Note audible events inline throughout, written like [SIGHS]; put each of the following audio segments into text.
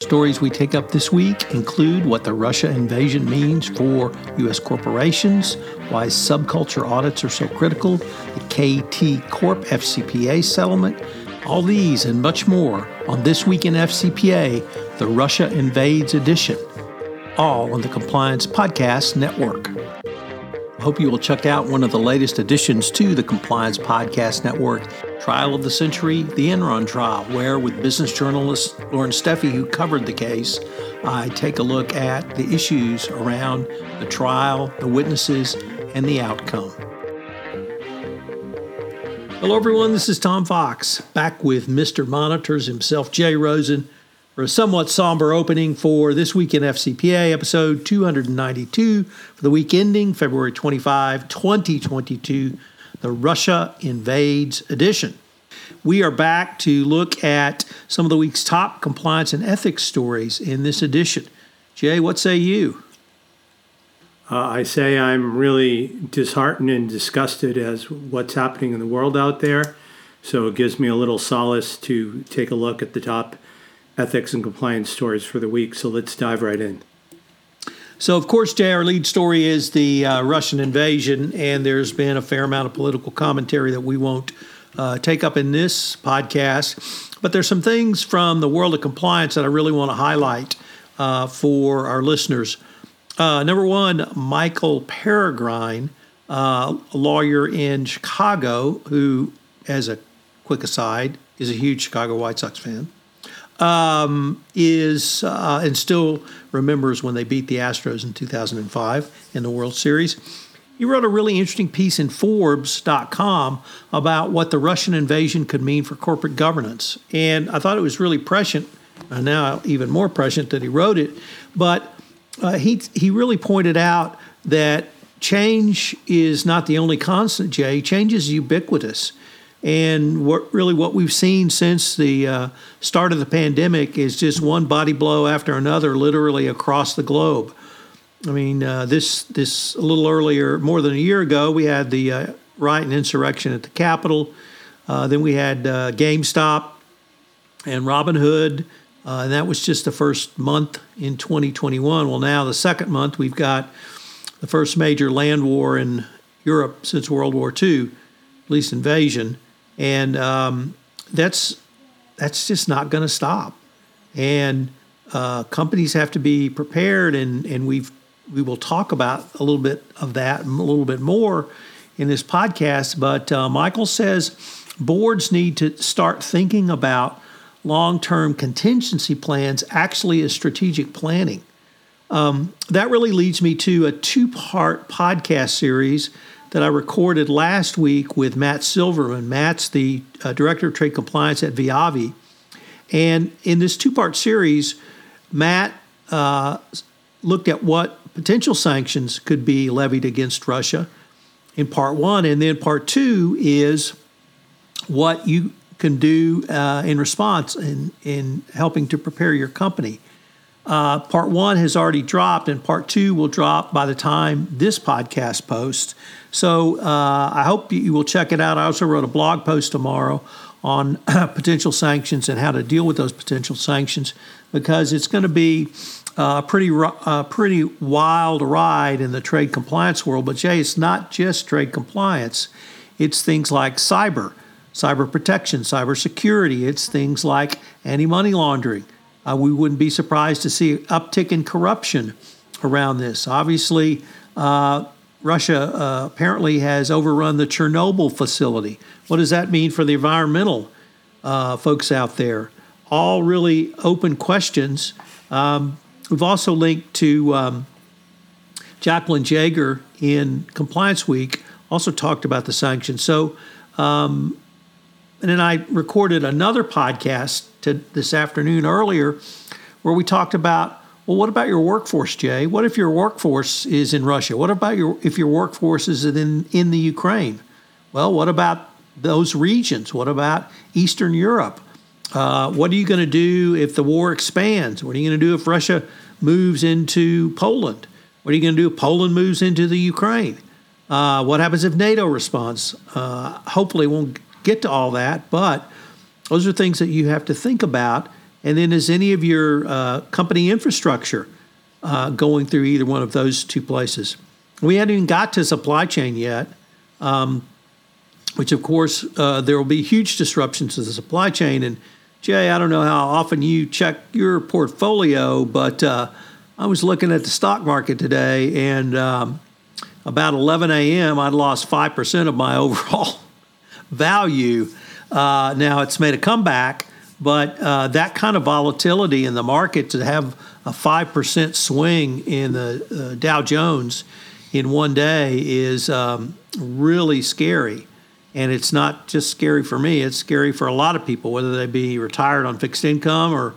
Stories we take up this week include what the Russia invasion means for U.S. corporations, why subculture audits are so critical, the KT Corp FCPA settlement, all these and much more on This Week in FCPA, the Russia Invades edition, all on the Compliance Podcast Network. Hope you will check out one of the latest additions to the Compliance Podcast Network, Trial of the Century, the Enron Trial, where, with business journalist Loren Steffy, who covered the case, I take a look at the issues around the trial, the witnesses, and the outcome. Hello, everyone. This is Tom Fox, back with Mr. Monitors himself, Jay Rosen, for a somewhat somber opening for This Week in FCPA, episode 292, for the week ending February 25, 2022, the Russia Invades edition. We are back to look at some of the week's top compliance and ethics stories in this edition. Jay, what say you? Uh, I say I'm really disheartened and disgusted as what's happening in the world out there. So it gives me a little solace to take a look at the top ethics and compliance stories for the week. So let's dive right in. So, of course, Jay, our lead story is the uh, Russian invasion, and there's been a fair amount of political commentary that we won't uh, take up in this podcast. But there's some things from the world of compliance that I really want to highlight uh, for our listeners. Uh, number one, Michael Peregrine, uh, a lawyer in Chicago, who, as a quick aside, is a huge Chicago White Sox fan um, is uh, and still remembers when they beat the Astros in 2005 in the World Series. He wrote a really interesting piece in Forbes.com about what the Russian invasion could mean for corporate governance. And I thought it was really prescient, and now even more prescient that he wrote it. But uh, he, he really pointed out that change is not the only constant, Jay. Change is ubiquitous. And what really what we've seen since the uh, start of the pandemic is just one body blow after another, literally across the globe. I mean, uh, this this a little earlier, more than a year ago, we had the uh, riot and insurrection at the Capitol. Uh, then we had uh, GameStop and Robinhood, uh, and that was just the first month in 2021. Well, now the second month, we've got the first major land war in Europe since World War II, at least invasion and um, that's that's just not going to stop. And uh, companies have to be prepared, and and we've we will talk about a little bit of that, a little bit more in this podcast. But uh, Michael says boards need to start thinking about long-term contingency plans actually as strategic planning. Um, that really leads me to a two-part podcast series that I recorded last week with Matt Silverman. Matt's the uh, Director of Trade Compliance at Viavi. And in this two part series, Matt uh, looked at what potential sanctions could be levied against Russia in part one. And then part two is what you can do uh, in response in, in helping to prepare your company. Uh, part one has already dropped, and part two will drop by the time this podcast posts. So uh, I hope you will check it out. I also wrote a blog post tomorrow on [CLEARS THROAT] potential sanctions and how to deal with those potential sanctions because it's going to be a pretty uh, pretty wild ride in the trade compliance world. But Jay, it's not just trade compliance; it's things like cyber, cyber protection, cyber security. It's things like anti money laundering. Uh, we wouldn't be surprised to see uptick in corruption around this. Obviously, uh, Russia uh, apparently has overrun the Chernobyl facility. What does that mean for the environmental uh, folks out there? All really open questions. Um, we've also linked to um, Jaclyn Jaeger in Compliance Week, also talked about the sanctions. So, um, and then I recorded another podcast to this afternoon earlier where we talked about well, what about your workforce, Jay? What if your workforce is in Russia? What about your if your workforce is in in the Ukraine? Well, what about those regions? What about Eastern Europe? Uh, what are you going to do if the war expands? What are you going to do if Russia moves into Poland? What are you going to do if Poland moves into the Ukraine? Uh, what happens if NATO responds? Uh, hopefully, won't get to all that, but those are things that you have to think about and then is any of your uh, company infrastructure uh, going through either one of those two places? We haven't even got to supply chain yet, um, which of course uh, there will be huge disruptions to the supply chain. And Jay, I don't know how often you check your portfolio, but uh, I was looking at the stock market today, and um, about 11 a.m., I'd lost 5% of my [LAUGHS] overall value. Uh, now it's made a comeback, but uh, that kind of volatility in the market to have a 5% swing in the uh, Dow Jones in one day is um, really scary. And it's not just scary for me, it's scary for a lot of people, whether they be retired on fixed income or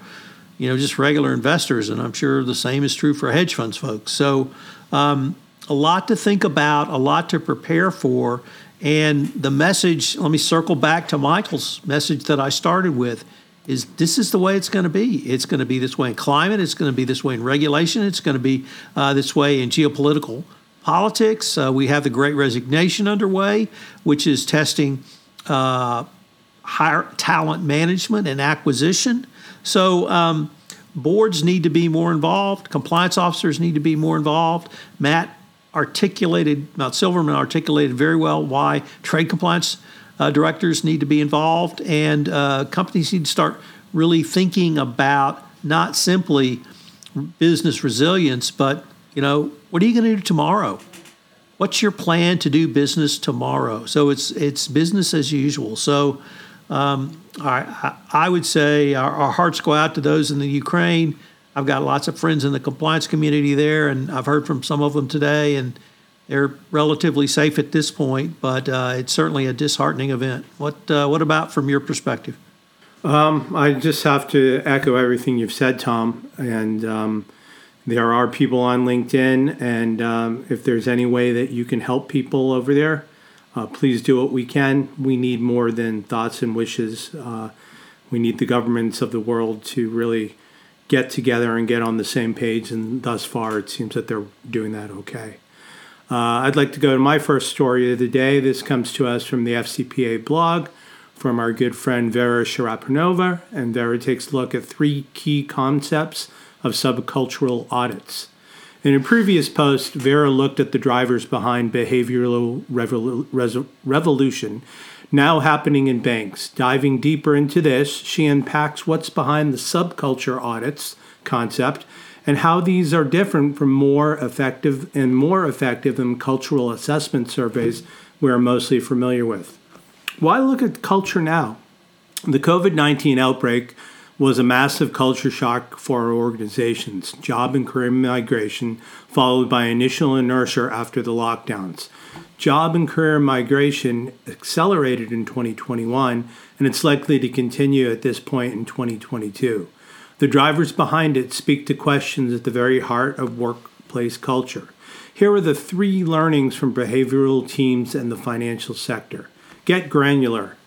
you know just regular investors. And I'm sure the same is true for hedge funds folks. So um, a lot to think about, a lot to prepare for. And the message, let me circle back to Michael's message that I started with is this is the way it's going to be. It's going to be this way in climate. It's going to be this way in regulation. It's going to be uh, this way in geopolitical politics. Uh, we have the Great Resignation underway, which is testing uh, higher talent management and acquisition. So um, boards need to be more involved. Compliance officers need to be more involved. Matt articulated, Matt Silverman articulated very well why trade compliance uh, directors need to be involved, and uh, companies need to start really thinking about not simply business resilience, but you know, what are you going to do tomorrow? What's your plan to do business tomorrow? So it's it's business as usual. So um, I, I would say our, our hearts go out to those in the Ukraine. I've got lots of friends in the compliance community there, and I've heard from some of them today, and they're relatively safe at this point, but uh, it's certainly a disheartening event. What uh, what about from your perspective? Um, I just have to echo everything you've said, Tom. And um, there are people on LinkedIn, and um, if there's any way that you can help people over there, uh, please do what we can. We need more than thoughts and wishes. Uh, we need the governments of the world to really get together and get on the same page. And thus far, it seems that they're doing that okay. Uh, I'd like to go to my first story of the day. This comes to us from the FCPA blog from our good friend Vera Cherepanova, and Vera takes a look at three key concepts of subcultural audits. In a previous post, Vera looked at the drivers behind behavioral revol- revolution now happening in banks. Diving deeper into this, she unpacks what's behind the subculture audits concept and how these are different from more effective and more effective than cultural assessment surveys we're mostly familiar with. Why look at culture now? The COVID 19 outbreak was a massive culture shock for our organizations, job and career migration, followed by initial inertia after the lockdowns. Job and career migration accelerated in 2021, and it's likely to continue at this point in 2022. The drivers behind it speak to questions at the very heart of workplace culture. Here are the three learnings from behavioral teams and the financial sector. Get granular.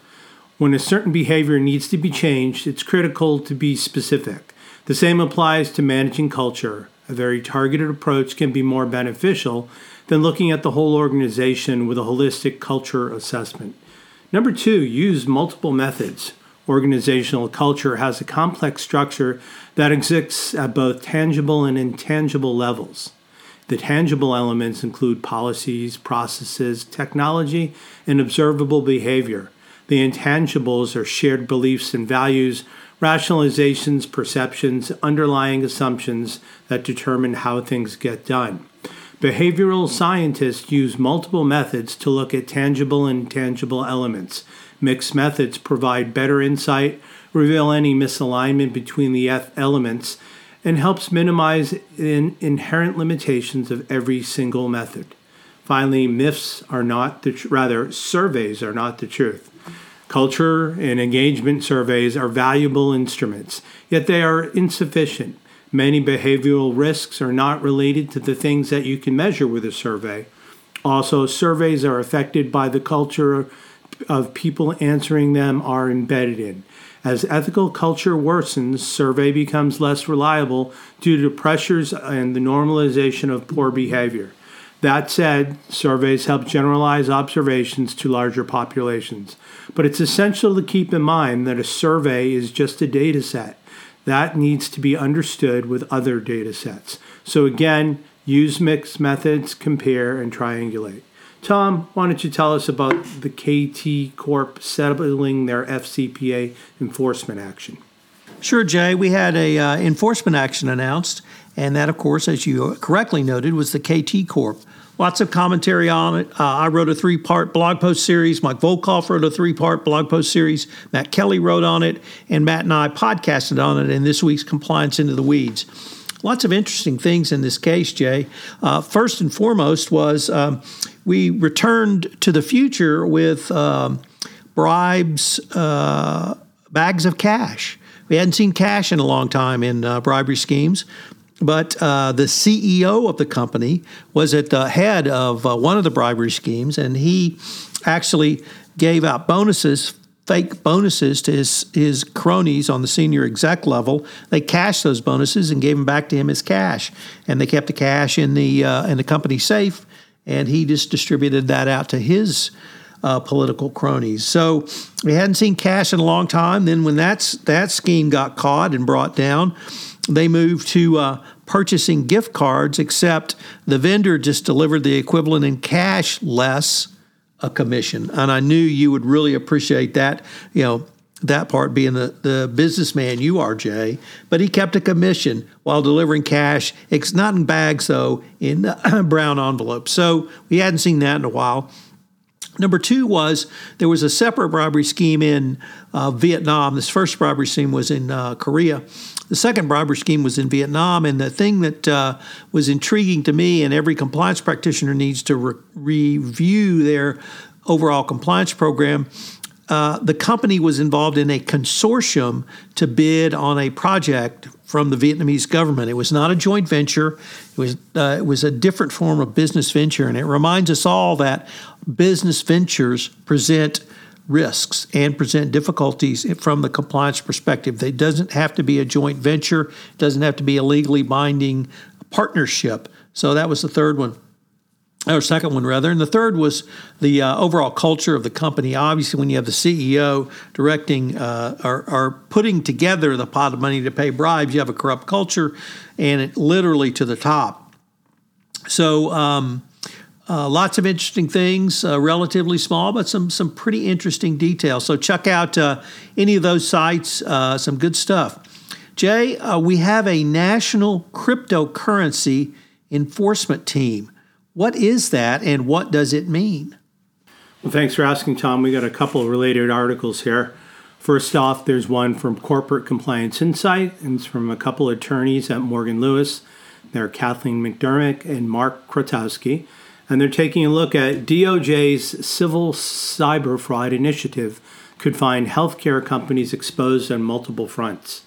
When a certain behavior needs to be changed, it's critical to be specific. The same applies to managing culture. A very targeted approach can be more beneficial than looking at the whole organization with a holistic culture assessment. Number two, use multiple methods organizational culture has a complex structure that exists at both tangible and intangible levels. The tangible elements include policies, processes, technology, and observable behavior. The intangibles are shared beliefs and values, rationalizations, perceptions, underlying assumptions that determine how things get done. Behavioral scientists use multiple methods to look at tangible and intangible elements. Mixed methods provide better insight, reveal any misalignment between the elements, and helps minimize the inherent limitations of every single method. Finally, myths are not the tr- rather surveys are not the truth. Culture and engagement surveys are valuable instruments, yet they are insufficient. Many behavioral risks are not related to the things that you can measure with a survey. Also, surveys are affected by the culture of people answering them are embedded in. As ethical culture worsens, survey becomes less reliable due to pressures and the normalization of poor behavior. That said, surveys help generalize observations to larger populations. But it's essential to keep in mind that a survey is just a data set. That needs to be understood with other data sets. So, again, use mixed methods, compare, and triangulate. Tom, why don't you tell us about the KT Corp settling their FCPA enforcement action? Sure, Jay. We had a uh, enforcement action announced, and that, of course, as you correctly noted, was the KT Corp. Lots of commentary on it. Uh, I wrote a three part blog post series. Mike Volkov wrote a three part blog post series. Matt Kelly wrote on it, and Matt and I podcasted on it in this week's Compliance Into the Weeds. Lots of interesting things in this case, Jay. Uh, first and foremost was um, we returned to the future with um, bribes, uh, bags of cash. We hadn't seen cash in a long time in uh, bribery schemes. But uh, the CEO of the company was at the head of uh, one of the bribery schemes, and he actually gave out bonuses, fake bonuses to his, his cronies on the senior exec level. They cashed those bonuses and gave them back to him as cash, and they kept the cash in the uh, in the company safe, and he just distributed that out to his. Uh, political cronies. So we hadn't seen cash in a long time. Then when that's that scheme got caught and brought down, they moved to uh, purchasing gift cards, except the vendor just delivered the equivalent in cash less a commission. And I knew you would really appreciate that, you know, that part being the, the businessman you are, Jay. But he kept a commission while delivering cash. It's not in bags, though, in [CLEARS THROAT] brown envelopes. So we hadn't seen that in a while. Number two was there was a separate bribery scheme in uh, Vietnam. This first bribery scheme was in uh, Korea. The second bribery scheme was in Vietnam. And the thing that uh, was intriguing to me, and every compliance practitioner needs to re- review their overall compliance program. Uh, the company was involved in a consortium to bid on a project from the Vietnamese government. It was not a joint venture. It was uh, it was a different form of business venture, and it reminds us all that business ventures present risks and present difficulties from the compliance perspective. It doesn't have to be a joint venture, it doesn't have to be a legally binding partnership. So that was the third one. Or second one, rather. And the third was the uh, overall culture of the company. Obviously, when you have the CEO directing uh, or, or, putting together the pot of money to pay bribes, you have a corrupt culture and it literally to the top. So, um, uh, lots of interesting things, uh, relatively small, but some some pretty interesting details. So check out uh, any of those sites. Uh, some good stuff. Jay, uh, we have a national cryptocurrency enforcement team. What is that, and what does it mean? Well, thanks for asking, Tom. We got a couple of related articles here. First off, there's one from Corporate Compliance Insight, and it's from a couple attorneys at Morgan Lewis. They're Kathleen McDermott and Mark Krotoski and they're taking a look at DOJ's civil cyber fraud initiative could find healthcare companies exposed on multiple fronts.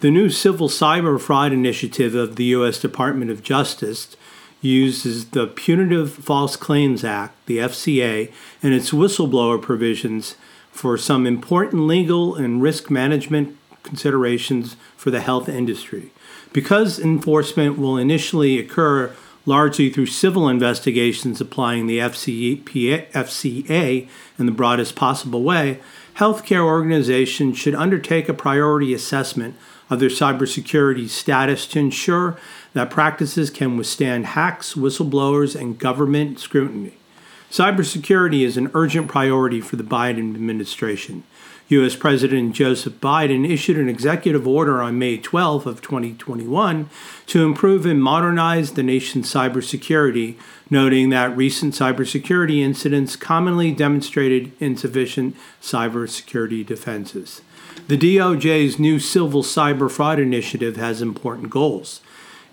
The new civil cyber fraud initiative of the U.S. Department of Justice uses the Punitive False Claims Act, the FCA, and its whistleblower provisions for some important legal and risk management considerations for the health industry. Because enforcement will initially occur largely through civil investigations applying the FCA in the broadest possible way, healthcare organizations should undertake a priority assessment of their cybersecurity status to ensure that practices can withstand hacks, whistleblowers, and government scrutiny. Cybersecurity is an urgent priority for the Biden administration. U.S. President Joseph Biden issued an executive order on May 12 of 2021 to improve and modernize the nation's cybersecurity, noting that recent cybersecurity incidents commonly demonstrated insufficient cybersecurity defenses. The DOJ's new civil cyber fraud initiative has important goals.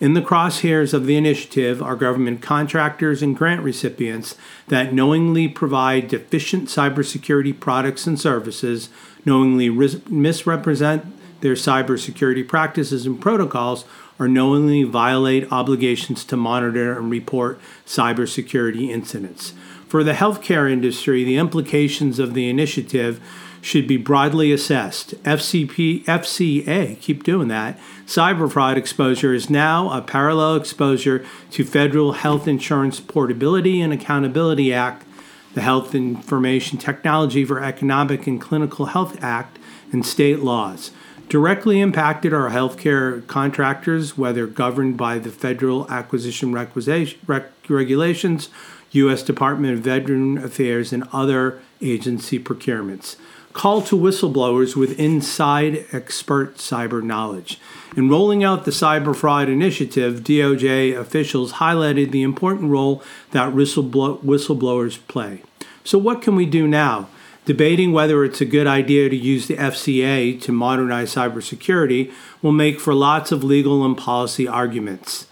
In the crosshairs of the initiative are government contractors and grant recipients that knowingly provide deficient cybersecurity products and services, knowingly ris- misrepresent their cybersecurity practices and protocols, or knowingly violate obligations to monitor and report cybersecurity incidents. For the healthcare industry, the implications of the initiative should be broadly assessed. FCP, FCA, keep doing that. Cyber fraud exposure is now a parallel exposure to Federal Health Insurance Portability and Accountability Act, the Health Information Technology for Economic and Clinical Health Act, and state laws. Directly impacted are healthcare contractors, whether governed by the Federal Acquisition Regulations, U.S. Department of Veteran Affairs, and other agency procurements call to whistleblowers with inside expert cyber knowledge. In rolling out the cyber fraud initiative, DOJ officials highlighted the important role that whistleblowers play. So, what can we do now? Debating whether it's a good idea to use the FCA to modernize cybersecurity will make for lots of legal and policy arguments.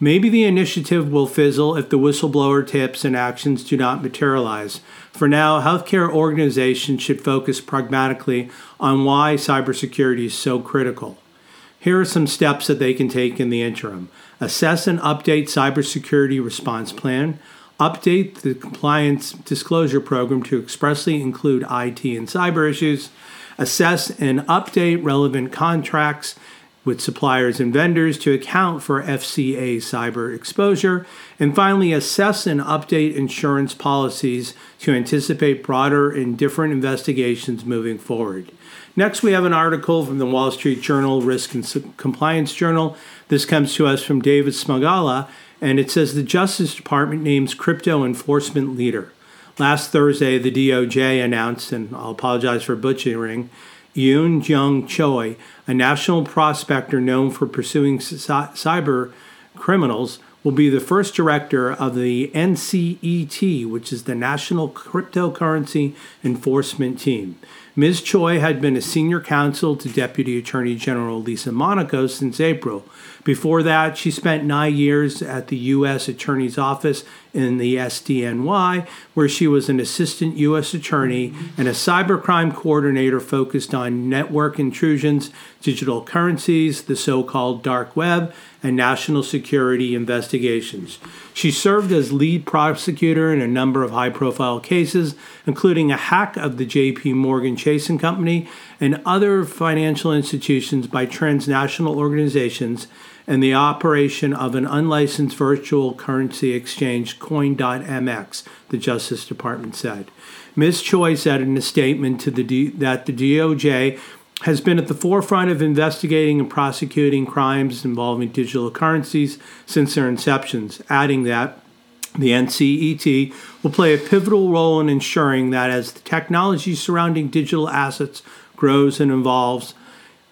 Maybe the initiative will fizzle if the whistleblower tips and actions do not materialize. For now, healthcare organizations should focus pragmatically on why cybersecurity is so critical. Here are some steps that they can take in the interim assess and update cybersecurity response plan, update the compliance disclosure program to expressly include IT and cyber issues, assess and update relevant contracts with suppliers and vendors to account for FCA cyber exposure, and finally, assess and update insurance policies to anticipate broader and different investigations moving forward. Next, we have an article from the Wall Street Journal Risk and Compliance Journal. This comes to us from David Smagalla, and it says the Justice Department names crypto enforcement leader. Last Thursday, the DOJ announced, and I'll apologize for butchering, Yoon Jung Choi, a national prospector known for pursuing cyber criminals, will be the first director of the NCET, which is the National Cryptocurrency Enforcement Team. Ms. Choi had been a senior counsel to Deputy Attorney General Lisa Monaco since April. Before that, she spent nine years at the U.S. Attorney's Office in the SDNY, where she was an assistant U.S. attorney and a cybercrime coordinator focused on network intrusions, digital currencies, the so called dark web, and national security investigations. She served as lead prosecutor in a number of high profile cases, including a hack of the JP Morgan Chase and Company and other financial institutions by transnational organizations and the operation of an unlicensed virtual currency exchange, Coin.mx, the Justice Department said. Ms. Choi said in a statement to the D- that the DOJ has been at the forefront of investigating and prosecuting crimes involving digital currencies since their inceptions, adding that the NCET will play a pivotal role in ensuring that as the technology surrounding digital assets grows and evolves,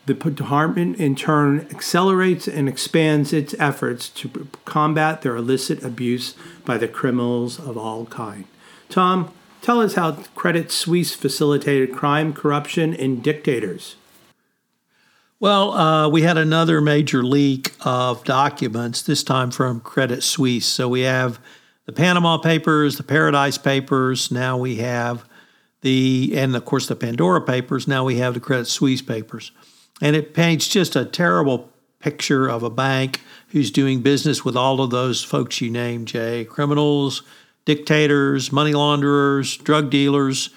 the department in turn accelerates and expands its efforts to combat their illicit abuse by the criminals of all kind. Tom, tell us how Credit Suisse facilitated crime, corruption, and dictators. Well, uh, we had another major leak of documents, this time from Credit Suisse. So we have the Panama Papers, the Paradise Papers. Now we have the, and of course, the Pandora Papers. Now we have the Credit Suisse Papers. And it paints just a terrible picture of a bank who's doing business with all of those folks you named, Jay criminals, dictators, money launderers, drug dealers.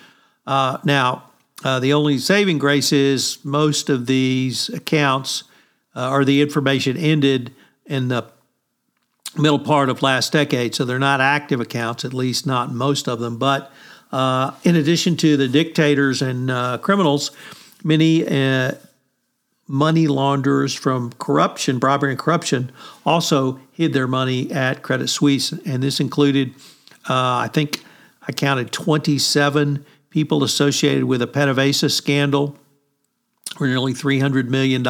Uh, now, uh, the only saving grace is most of these accounts uh, or the information ended in the middle part of last decade, so they're not active accounts, at least not most of them. But uh, in addition to the dictators and uh, criminals, many uh, money launderers from corruption, bribery and corruption, also hid their money at Credit Suisse, and this included, uh, I think, I counted 27 people associated with a PDVSA scandal, for nearly $300 million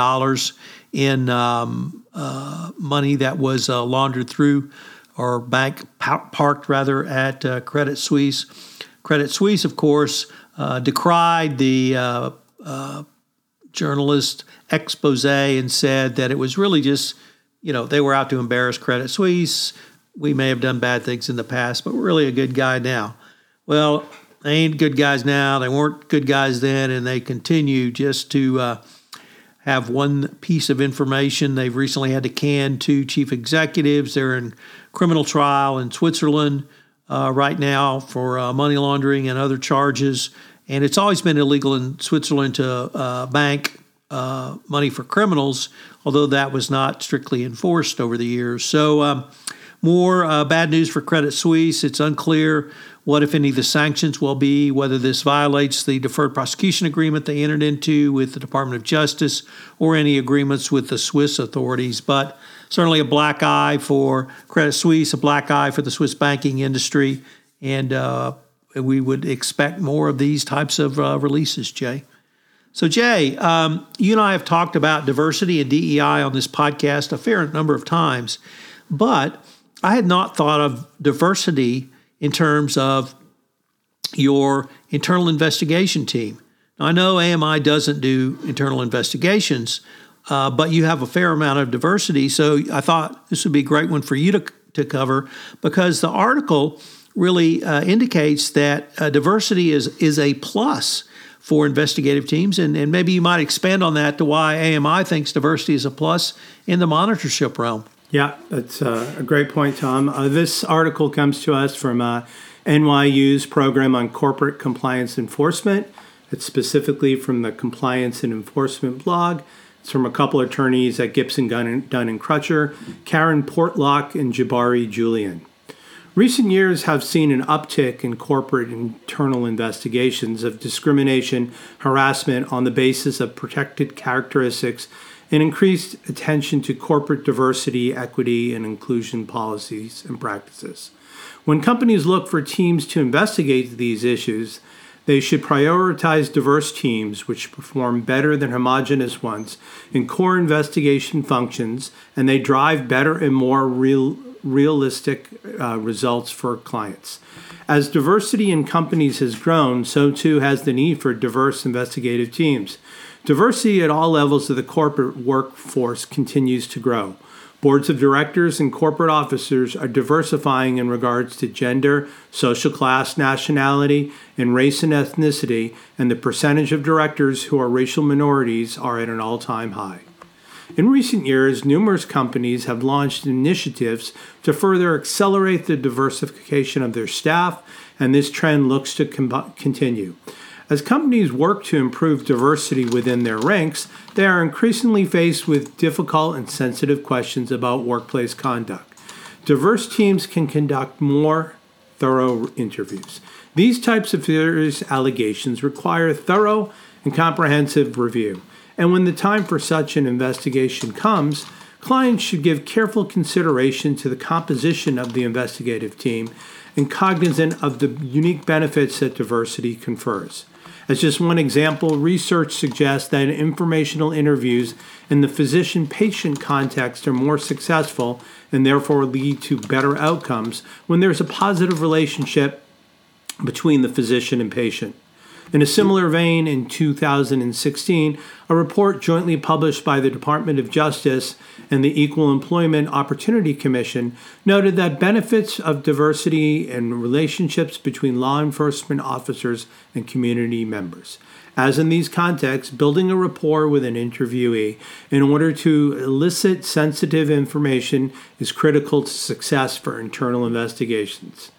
in um, uh, money that was uh, laundered through or bank parked rather at uh, Credit Suisse. Credit Suisse, of course, uh, decried the uh, uh, journalist expose and said that it was really just, you know, they were out to embarrass Credit Suisse. We may have done bad things in the past, but we're really a good guy now. Well, they ain't good guys now. They weren't good guys then, and they continue just to uh, have one piece of information. They've recently had to can two chief executives. They're in criminal trial in Switzerland uh, right now for uh, money laundering and other charges. And it's always been illegal in Switzerland to uh, bank uh, money for criminals, although that was not strictly enforced over the years. So, um, more uh, bad news for Credit Suisse. It's unclear what, if any, the sanctions will be, whether this violates the deferred prosecution agreement they entered into with the Department of Justice or any agreements with the Swiss authorities. But certainly a black eye for Credit Suisse, a black eye for the Swiss banking industry, and uh, we would expect more of these types of uh, releases, Jay. So, Jay, um, you and I have talked about diversity and DEI on this podcast a fair number of times, but I had not thought of diversity in terms of your internal investigation team. Now, I know AMI doesn't do internal investigations, uh, but you have a fair amount of diversity. So I thought this would be a great one for you to, to cover because the article really uh, indicates that uh, diversity is, is a plus for investigative teams. And, and maybe you might expand on that to why AMI thinks diversity is a plus in the monitorship realm. Yeah, that's uh, a great point, Tom. Uh, this article comes to us from uh, NYU's program on corporate compliance enforcement. It's specifically from the Compliance and Enforcement blog. It's from a couple attorneys at Gibson, Dunn and Crutcher, Karin Portlock and Jabari Julien. Recent years have seen an uptick in corporate internal investigations of discrimination, harassment on the basis of protected characteristics and increased attention to corporate diversity, equity, and inclusion policies and practices. When companies look for teams to investigate these issues, they should prioritize diverse teams which perform better than homogenous ones in core investigation functions and they drive better and more real, realistic uh, results for clients. As diversity in companies has grown, so too has the need for diverse investigative teams. Diversity at all levels of the corporate workforce continues to grow. Boards of directors and corporate officers are diversifying in regards to gender, social class, nationality, and race and ethnicity, and the percentage of directors who are racial minorities are at an all time high. In recent years, numerous companies have launched initiatives to further accelerate the diversification of their staff, and this trend looks to com- continue. As companies work to improve diversity within their ranks, they are increasingly faced with difficult and sensitive questions about workplace conduct. Diverse teams can conduct more thorough interviews. These types of serious allegations require thorough and comprehensive review. And when the time for such an investigation comes, clients should give careful consideration to the composition of the investigative team and cognizant of the unique benefits that diversity confers. As just one example, research suggests that informational interviews in the physician patient context are more successful and therefore lead to better outcomes when there's a positive relationship between the physician and patient. In a similar vein, in 2016, a report jointly published by the Department of Justice and the Equal Employment Opportunity Commission noted that benefits of diversity and relationships between law enforcement officers and community members. As in these contexts, building a rapport with an interviewee in order to elicit sensitive information is critical to success for internal investigations.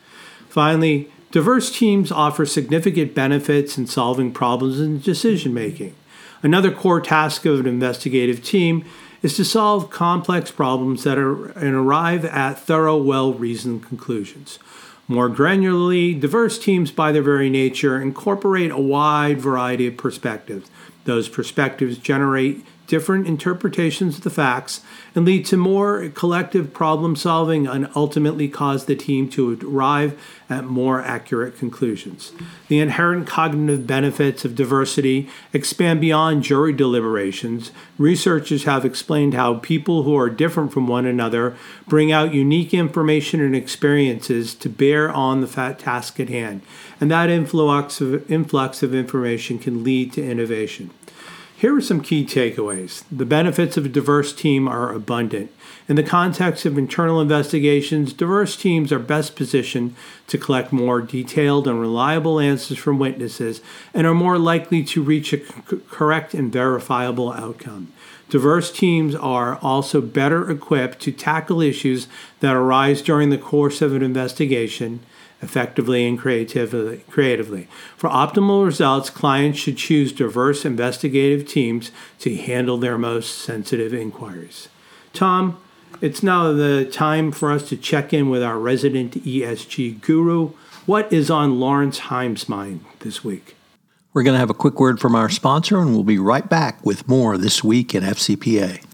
Finally, Diverse teams offer significant benefits in solving problems and decision making. Another core task of an investigative team is to solve complex problems that are and arrive at thorough, well reasoned conclusions. More granularly, diverse teams, by their very nature, incorporate a wide variety of perspectives. Those perspectives generate different interpretations of the facts and lead to more collective problem solving and ultimately cause the team to arrive at more accurate conclusions. The inherent cognitive benefits of diversity expand beyond jury deliberations. Researchers have explained how people who are different from one another bring out unique information and experiences to bear on the task at hand, and that influx of, influx of information can lead to innovation. Here are some key takeaways. The benefits of a diverse team are abundant. In the context of internal investigations, diverse teams are best positioned to collect more detailed and reliable answers from witnesses and are more likely to reach a c- correct and verifiable outcome. Diverse teams are also better equipped to tackle issues that arise during the course of an investigation effectively and creatively, creatively. For optimal results, clients should choose diverse investigative teams to handle their most sensitive inquiries. Tom, it's now the time for us to check in with our resident ESG guru. What is on Lawrence Heim's mind this week? We're going to have a quick word from our sponsor, and we'll be right back with more this week in FCPA.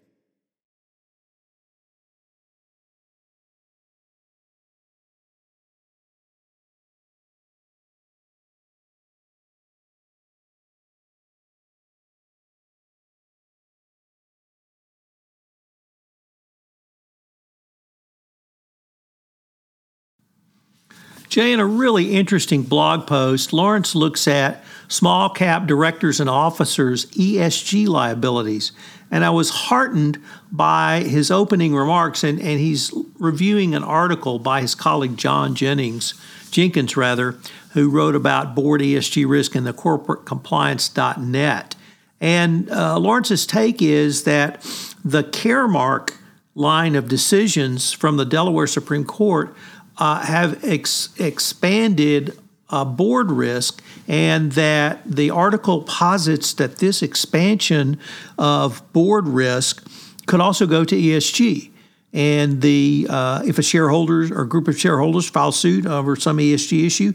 Jay, in a really interesting blog post, Lawrence looks at small cap directors and officers' ESG liabilities. And I was heartened by his opening remarks, and, and he's reviewing an article by his colleague John Jennings, Jenkins rather, who wrote about board ESG risk in the corporatecompliance.net. And uh, Lawrence's take is that the Caremark line of decisions from the Delaware Supreme Court uh, have ex- expanded uh, board risk, and that the article posits that this expansion of board risk could also go to ESG. And the uh, if a shareholder or group of shareholders file suit over some ESG issue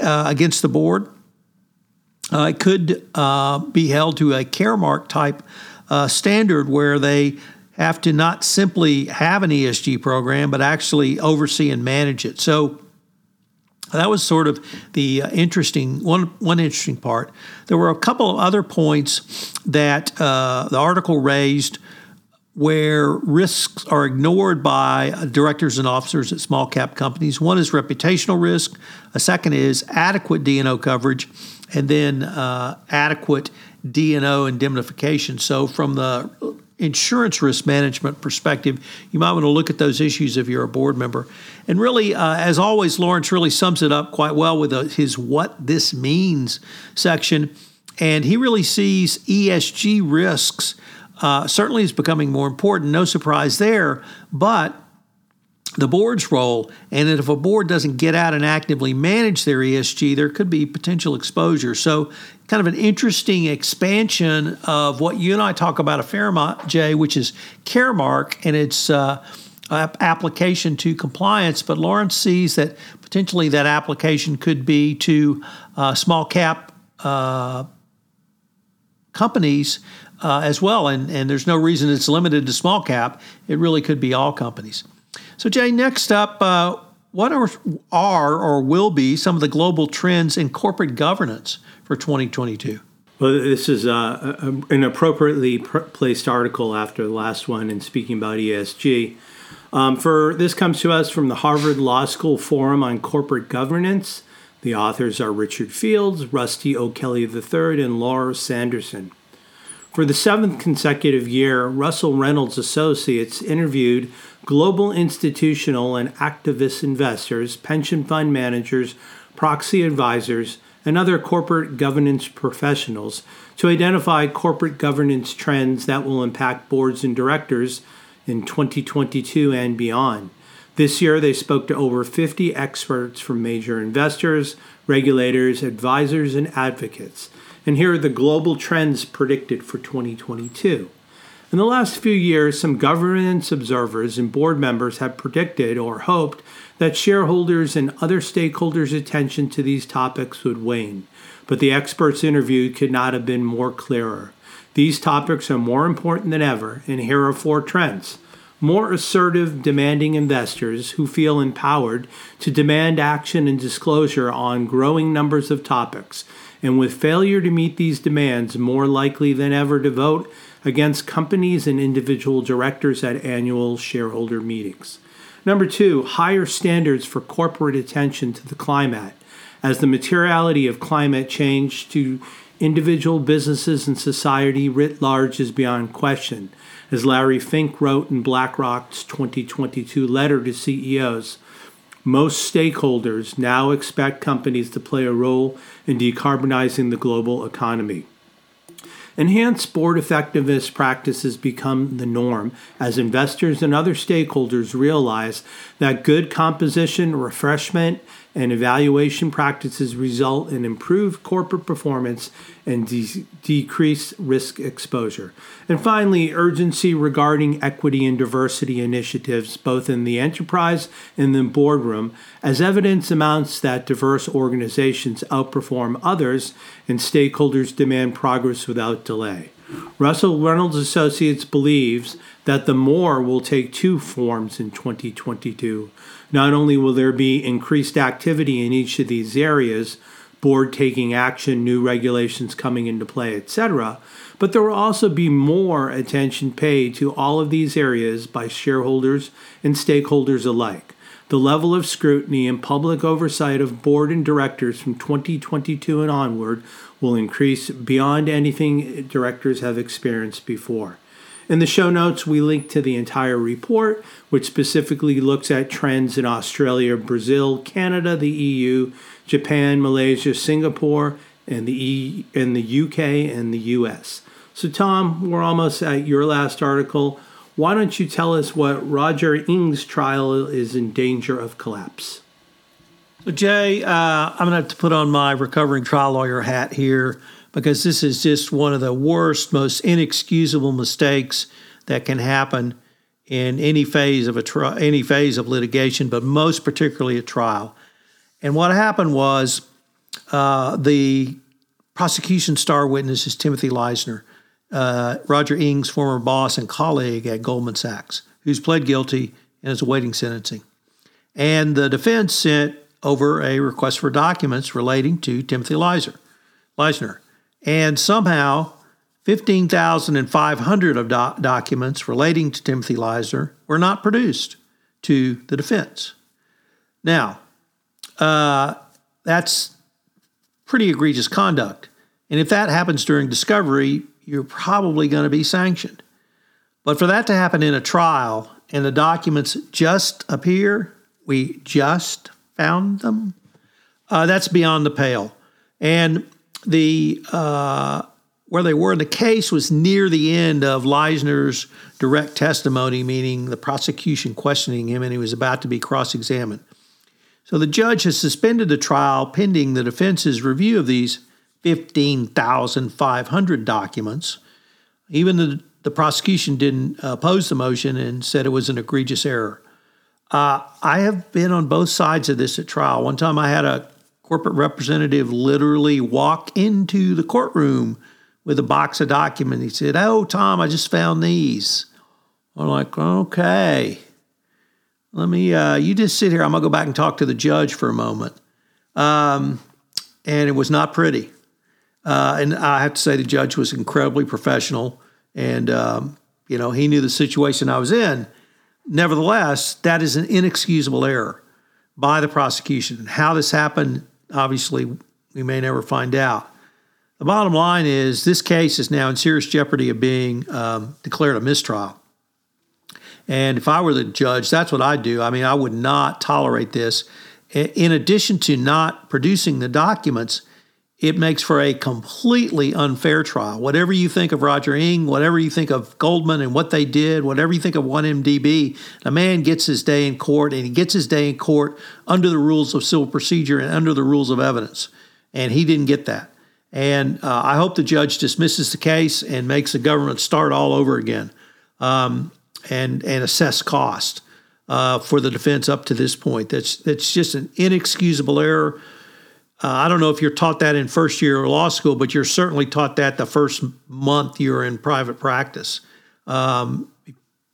uh, against the board, uh, it could uh, be held to a Caremark type standard where they have to not simply have an ESG program, but actually oversee and manage it. So that was sort of the uh, interesting one. One interesting part. There were a couple of other points that uh, the article raised where risks are ignored by directors and officers at small cap companies. One is reputational risk. A second is adequate D&O coverage, and then uh, adequate D&O indemnification. So from the insurance risk management perspective, you might want to look at those issues if you're a board member. And really, uh, as always, Lawrence really sums it up quite well with a, uh, his What This Means section. And he really sees ESG risks uh, certainly is becoming more important. No surprise there. But the board's role, and that if a board doesn't get out and actively manage their ESG, there could be potential exposure. So, kind of an interesting expansion of what you and I talk about a fair amount, Jay, which is Caremark and its uh, application to compliance. But Lawrence sees that potentially that application could be to uh, small cap uh, companies uh, as well. And, and there's no reason it's limited to small cap, it really could be all companies. So, Jay, next up, uh, what are, are or will be some of the global trends in corporate governance for 2022? Well, this is uh, an appropriately pr- placed article after the last one in speaking about ESG. Um, for this comes to us from the Harvard Law School Forum on Corporate Governance. The authors are Richard Fields, Rusty O'Kelly III, and Laura Sanderson. For the seventh consecutive year, Russell Reynolds Associates interviewed global institutional and activist investors, pension fund managers, proxy advisors, and other corporate governance professionals to identify corporate governance trends that will impact boards and directors in 2022 and beyond. This year, they spoke to over 50 experts from major investors, regulators, advisors, and advocates. And here are the global trends predicted for 2022. In the last few years, some governance observers and board members have predicted or hoped that shareholders and other stakeholders' attention to these topics would wane, but the experts interviewed could not have been more clearer. These topics are more important than ever, and here are four trends. More assertive, demanding investors who feel empowered to demand action and disclosure on growing numbers of topics, and with failure to meet these demands, more likely than ever to vote against companies and individual directors at annual shareholder meetings. Number two, higher standards for corporate attention to the climate. As the materiality of climate change to individual businesses and society writ large is beyond question. As Larry Fink wrote in BlackRock's 2022 letter to CEOs, most stakeholders now expect companies to play a role in decarbonizing the global economy. Enhanced board effectiveness practices become the norm as investors and other stakeholders realize that good composition, refreshment, and evaluation practices result in improved corporate performance and de- decreased risk exposure. And finally, urgency regarding equity and diversity initiatives, both in the enterprise and the boardroom, as evidence amounts that diverse organizations outperform others and stakeholders demand progress without delay. Russell Reynolds Associates believes that the more will take two forms in 2022. Not only will there be increased activity in each of these areas, board taking action, new regulations coming into play, etc., but there will also be more attention paid to all of these areas by shareholders and stakeholders alike. The level of scrutiny and public oversight of board and directors from 2022 and onward will increase beyond anything directors have experienced before. In the show notes, we link to the entire report, which specifically looks at trends in Australia, Brazil, Canada, the EU, Japan, Malaysia, Singapore, and the e- and the UK and the US. So, Tom, we're almost at your last article. Why don't you tell us what Roger Ng's trial is in danger of collapse? So, Jay, uh, I'm going to have to put on my recovering trial lawyer hat here because this is just one of the worst, most inexcusable mistakes that can happen in any phase of a tri- any phase of litigation, but most particularly a trial. And what happened was uh, the prosecution star witness is Timothy Leissner, uh, Roger Ng's former boss and colleague at Goldman Sachs, who's pled guilty and is awaiting sentencing. And the defense sent over a request for documents relating to Timothy Leissner. Leissner. And somehow, 15,500 of do- documents relating to Timothy Leissner were not produced to the defense. Now, uh, that's pretty egregious conduct. And if that happens during discovery, you're probably going to be sanctioned. But for that to happen in a trial and the documents just appear, we just found them. Uh, that's beyond the pale. And the uh, where they were in the case was near the end of Leissner's direct testimony, meaning the prosecution questioning him, and he was about to be cross-examined. So the judge has suspended the trial pending the defense's review of these 15,500 documents. Even the, the prosecution didn't oppose the motion and said it was an egregious error. Uh, I have been on both sides of this at trial. One time I had a corporate representative literally walk into the courtroom with a box of documents. He said, Oh, Tom, I just found these. I'm like, Okay. Let me, uh, you just sit here. I'm going to go back and talk to the judge for a moment. Um, and it was not pretty. Uh, and I have to say, the judge was incredibly professional. And, um, you know, he knew the situation I was in. Nevertheless, that is an inexcusable error by the prosecution. How this happened, obviously, we may never find out. The bottom line is this case is now in serious jeopardy of being um, declared a mistrial. And if I were the judge, that's what I'd do. I mean, I would not tolerate this. In addition to not producing the documents, it makes for a completely unfair trial. Whatever you think of Roger Ng, whatever you think of Goldman and what they did, whatever you think of 1MDB, a man gets his day in court and he gets his day in court under the rules of civil procedure and under the rules of evidence. And he didn't get that. And uh, I hope the judge dismisses the case and makes the government start all over again um, and, and assess cost uh, for the defense up to this point. That's, that's just an inexcusable error uh, I don't know if you're taught that in first year law school, but you're certainly taught that the first month you're in private practice. Um,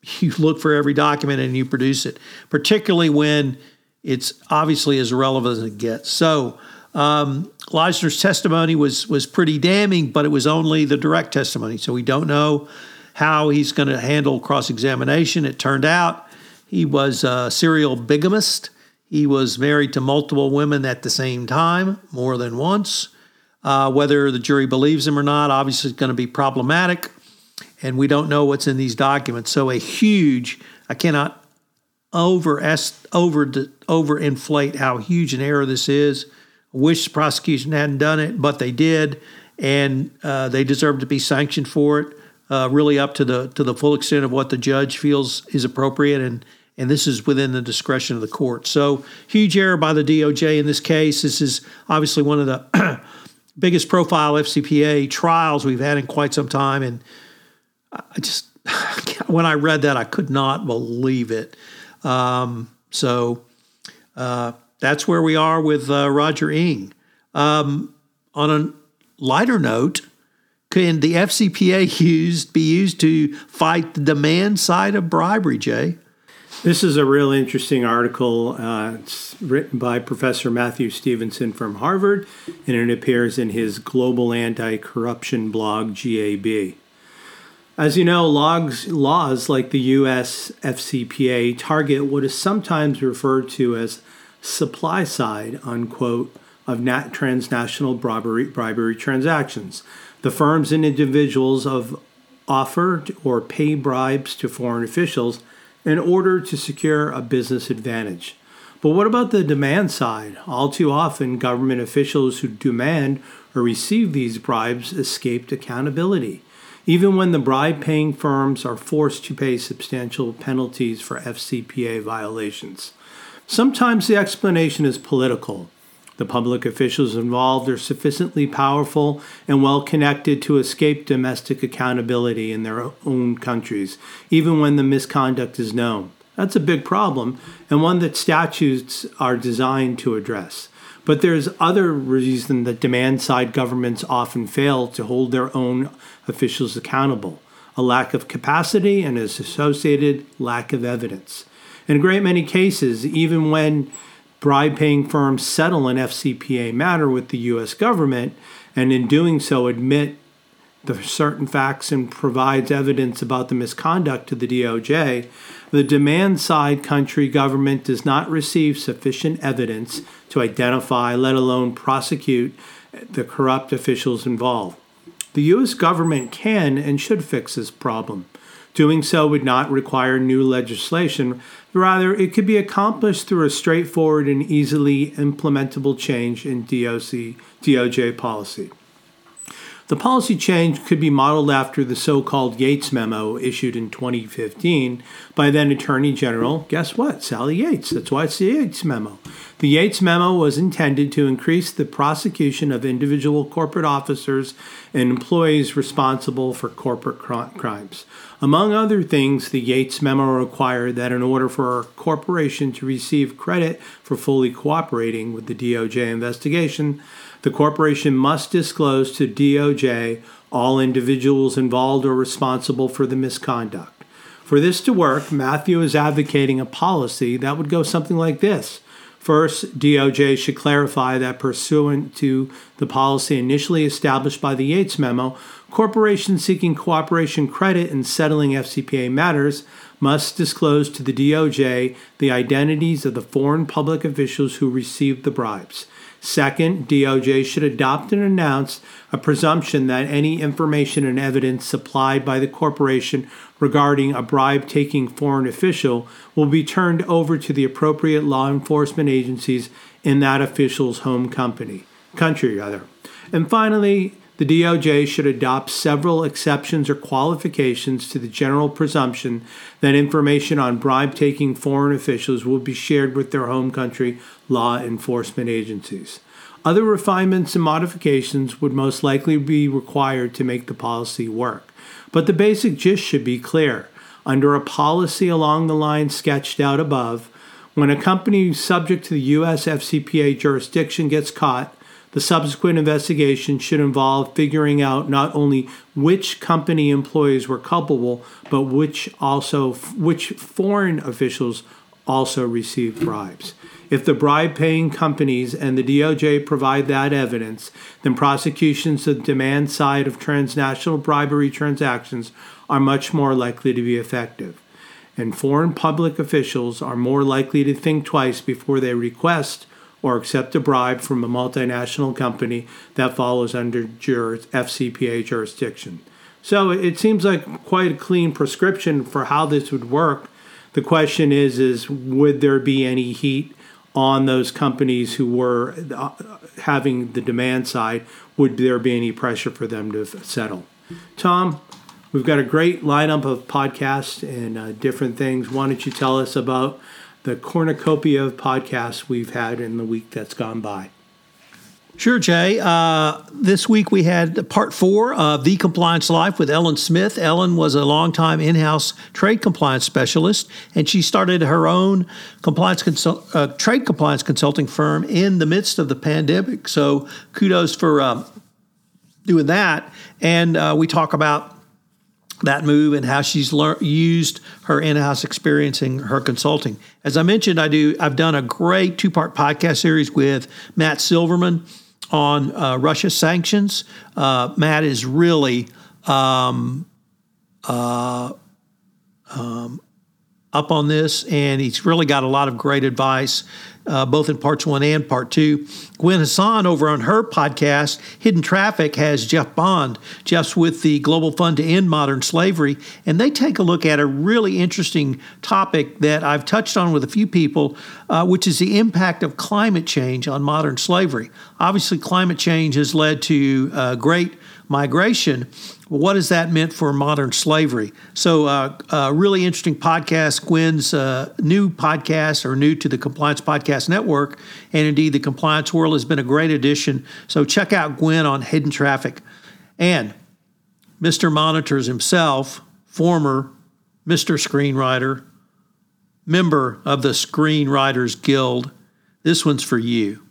[LAUGHS] you look for every document and you produce it, particularly when it's obviously as relevant as it gets. So, um, Leissner's testimony was was pretty damning, but it was only the direct testimony, so we don't know how he's going to handle cross examination. It turned out he was a serial bigamist. He was married to multiple women at the same time, more than once. Uh, whether the jury believes him or not, obviously, is going to be problematic, and we don't know what's in these documents. So, a huge, I cannot over over overinflate how huge an error this is. Wish the prosecution hadn't done it, but they did, and uh, they deserve to be sanctioned for it. Uh, really, up to the to the full extent of what the judge feels is appropriate, and and this is within the discretion of the court. So, huge error by the DOJ in this case. This is obviously one of the [CLEARS THROAT] biggest profile FCPA trials we've had in quite some time. And I just, [SIGHS] when I read that, I could not believe it. Um, so, uh, that's where we are with uh, Roger Ng. Um, on a lighter note, can the FCPA [LAUGHS] used be used to fight the demand side of bribery, Jay? This is a real interesting article. Uh, it's written by Professor Matthew Stephenson from Harvard, and it appears in his Global Anti Corruption blog, GAB. As you know, logs, laws like the US FCPA target what is sometimes referred to as supply side, unquote, of nat- transnational bribery, bribery transactions. The firms and individuals of offered or pay bribes to foreign officials in order to secure a business advantage. But what about the demand side? All too often, government officials who demand or receive these bribes escaped accountability, even when the bribe paying firms are forced to pay substantial penalties for FCPA violations. Sometimes the explanation is political. The public officials involved are sufficiently powerful and well connected to escape domestic accountability in their own countries, even when the misconduct is known. That's a big problem, and one that statutes are designed to address. But there's other reason that demand side governments often fail to hold their own officials accountable a lack of capacity and its associated lack of evidence. In a great many cases, even when bribe paying firms settle an FCPA matter with the U.S. government, and in doing so admit the certain facts and provides evidence about the misconduct to the DOJ, the demand side country government does not receive sufficient evidence to identify, let alone prosecute, the corrupt officials involved. The U.S. government can and should fix this problem. Doing so would not require new legislation. Rather, it could be accomplished through a straightforward and easily implementable change in DOC, DOJ policy. The policy change could be modeled after the so called Yates memo issued in 2015 by then Attorney General, guess what? Sally Yates. That's why it's the Yates memo. The Yates memo was intended to increase the prosecution of individual corporate officers and employees responsible for corporate crimes. Among other things, the Yates memo required that in order for a corporation to receive credit for fully cooperating with the DOJ investigation, the corporation must disclose to DOJ all individuals involved or responsible for the misconduct. For this to work, Matthew is advocating a policy that would go something like this. First, DOJ should clarify that pursuant to the policy initially established by the Yates memo, corporations seeking cooperation credit in settling FCPA matters must disclose to the DOJ the identities of the foreign public officials who received the bribes. Second, DOJ should adopt and announce a presumption that any information and evidence supplied by the corporation regarding a bribe taking foreign official will be turned over to the appropriate law enforcement agencies in that official's home company country rather. And finally, the DOJ should adopt several exceptions or qualifications to the general presumption that information on bribe taking foreign officials will be shared with their home country law enforcement agencies. Other refinements and modifications would most likely be required to make the policy work, but the basic gist should be clear. Under a policy along the lines sketched out above, when a company subject to the U.S. FCPA jurisdiction gets caught, The subsequent investigation should involve figuring out not only which company employees were culpable, but which also which foreign officials also received bribes. If the bribe paying companies and the DOJ provide that evidence, then prosecutions of the demand side of transnational bribery transactions are much more likely to be effective. And foreign public officials are more likely to think twice before they request or accept a bribe from a multinational company that follows under FCPA jurisdiction. So it seems like quite a clean prescription for how this would work. The question is, is would there be any heat on those companies who were uh, having the demand side? Would there be any pressure for them to settle? Tom, we've got a great lineup of podcasts and uh, different things. Why don't you tell us about the cornucopia of podcasts we've had in the week that's gone by? Sure, Jay. Uh, this week we had part four of The Compliance Life with Ellen Smith. Ellen was a longtime in house trade compliance specialist, and she started her own compliance consult, uh, trade compliance consulting firm in the midst of the pandemic. So kudos for uh, doing that. And uh, we talk about that move and how she's used her in-house experience in her consulting. As I mentioned, I do. I've done a great two-part podcast series with Matt Silverman on uh, Russia sanctions. Uh, Matt is really um, uh, um, up on this, and he's really got a lot of great advice uh, both in parts one and part two. Gwen Hassan over on her podcast, Hidden Traffic, has Jeff Bond. Jeff's with the Global Fund to End Modern Slavery, and they take a look at a really interesting topic that I've touched on with a few people, uh, which is the impact of climate change on modern slavery. Obviously, climate change has led to uh, great migration what has that meant for modern slavery? So, uh, uh, really interesting podcast. Gwen's uh, new podcast or new to the Compliance Podcast Network, and indeed the Compliance World has been a great addition. So, check out Gwen on Hidden Traffic. And Mr. Monitors himself, former Mr. Screenwriter, member of the Screenwriters Guild. This one's for you.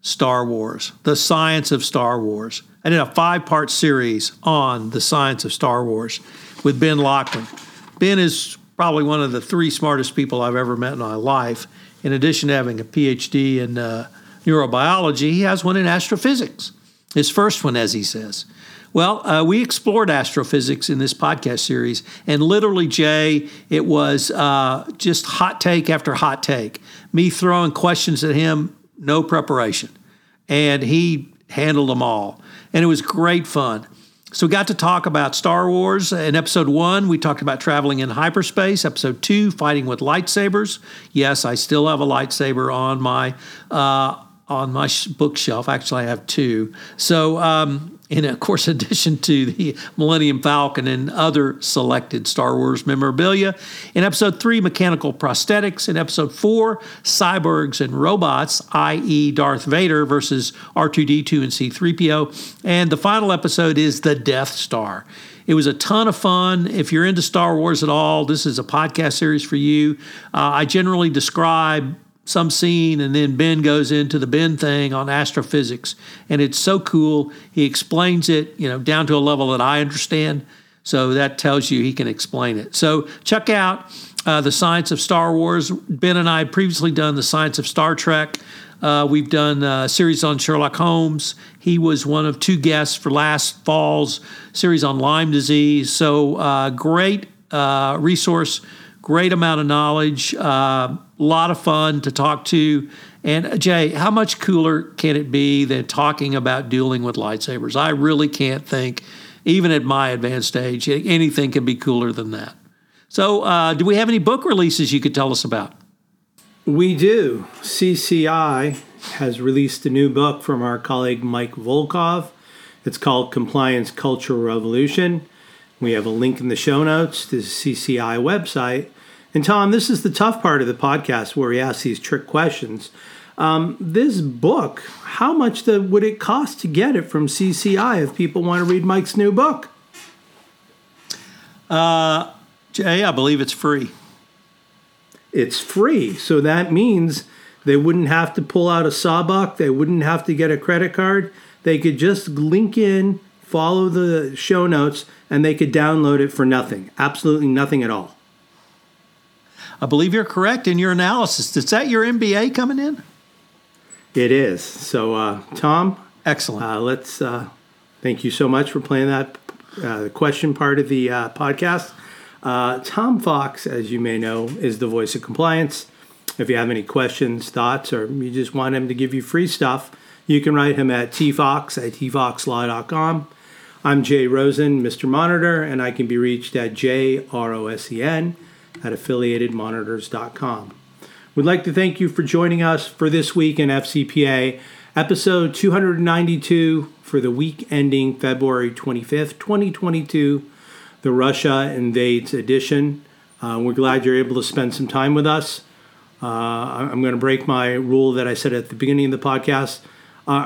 Star Wars, the science of Star Wars. I did a five part series on the science of Star Wars with Ben Lachman. Ben is probably one of the three smartest people I've ever met in my life. In addition to having a PhD in uh, neurobiology, he has one in astrophysics, his first one, as he says. Well, uh, we explored astrophysics in this podcast series, and literally, Jay, it was uh, just hot take after hot take. Me throwing questions at him, no preparation. And he handled them all and it was great fun. So we got to talk about Star Wars. In episode one, we talked about traveling in hyperspace. Episode two, fighting with lightsabers. Yes, I still have a lightsaber on my uh, on my bookshelf. Actually, I have two. So um, in, of course, [LAUGHS] addition to the Millennium Falcon and other selected Star Wars memorabilia. In episode three, mechanical prosthetics. In episode four, cyborgs and robots, i.e., Darth Vader versus R2D2 and C3PO. And the final episode is the Death Star. It was a ton of fun. If you're into Star Wars at all, this is a podcast series for you. Uh, I generally describe some scene, and then Ben goes into the Ben thing on astrophysics, and it's so cool. He explains it, you know, down to a level that I understand. So that tells you he can explain it. So check out uh, the science of Star Wars. Ben and I previously done the science of Star Trek. Uh, we've done a series on Sherlock Holmes. He was one of two guests for last fall's series on Lyme disease. So uh, great uh, resource great amount of knowledge, a uh, lot of fun to talk to. And uh, Jay, how much cooler can it be than talking about dueling with lightsabers? I really can't think, even at my advanced age, anything can be cooler than that. So, uh, do we have any book releases you could tell us about? We do. CCI has released a new book from our colleague Mike Volkov. It's called Compliance Cultural Revolution. We have a link in the show notes to the CCI website. And Tom, this is the tough part of the podcast where we ask these trick questions. Um, this book, how much the, would it cost to get it from CCI if people want to read Mike's new book? Uh, Jay, I believe it's free. It's free. So that means They wouldn't have to pull out a sawbuck. They wouldn't have to get a credit card. They could just link in, follow the show notes, and they could download it for nothing. Absolutely nothing at all. I believe you're correct in your analysis. Is that your MBA coming in? It is. So, uh, Tom, excellent. Uh, let's uh, thank you so much for playing that uh, question part of the uh, podcast. Uh, Tom Fox, as you may know, is the voice of compliance. If you have any questions, thoughts, or you just want him to give you free stuff, you can write him at tfox at tfoxlaw.com. I'm Jay Rosen, Mr. Monitor, and I can be reached at jrosen at affiliatedmonitors.com. We'd like to thank you for joining us for this week in FCPA, episode 292 for the week ending February 25th, 2022, the Russia Invades edition. Uh, we're glad you're able to spend some time with us. Uh, I'm going to break my rule that I said at the beginning of the podcast.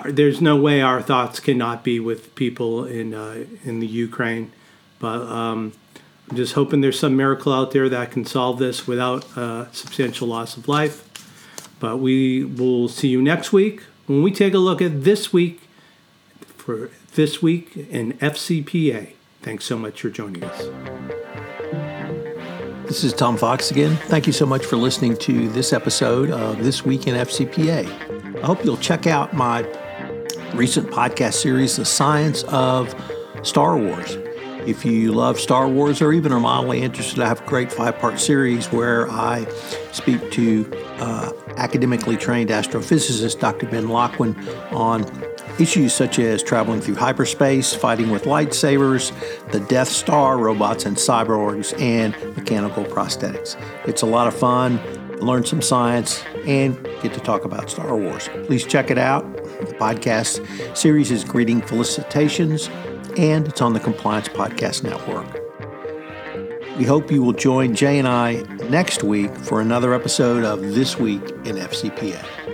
There's no way our thoughts cannot be with people in uh, in the Ukraine, but um, I'm just hoping there's some miracle out there that can solve this without uh, substantial loss of life. But we will see you next week when we take a look at this week for this week in FCPA. Thanks so much for joining us. This is Tom Fox again. Thank you so much for listening to this episode of This Week in FCPA. I hope you'll check out my recent podcast series, The Science of Star Wars. If you love Star Wars or even are mildly interested, I have a great five part series where I speak to uh, academically trained astrophysicist Dr. Ben Lachman on Issues such as traveling through hyperspace, fighting with lightsabers, the Death Star, robots and cyborgs, and mechanical prosthetics. It's a lot of fun, learn some science, and get to talk about Star Wars. Please check it out. The podcast series is Greeting Felicitations, and it's on the Compliance Podcast Network. We hope you will join Jay and I next week for another episode of This Week in FCPA.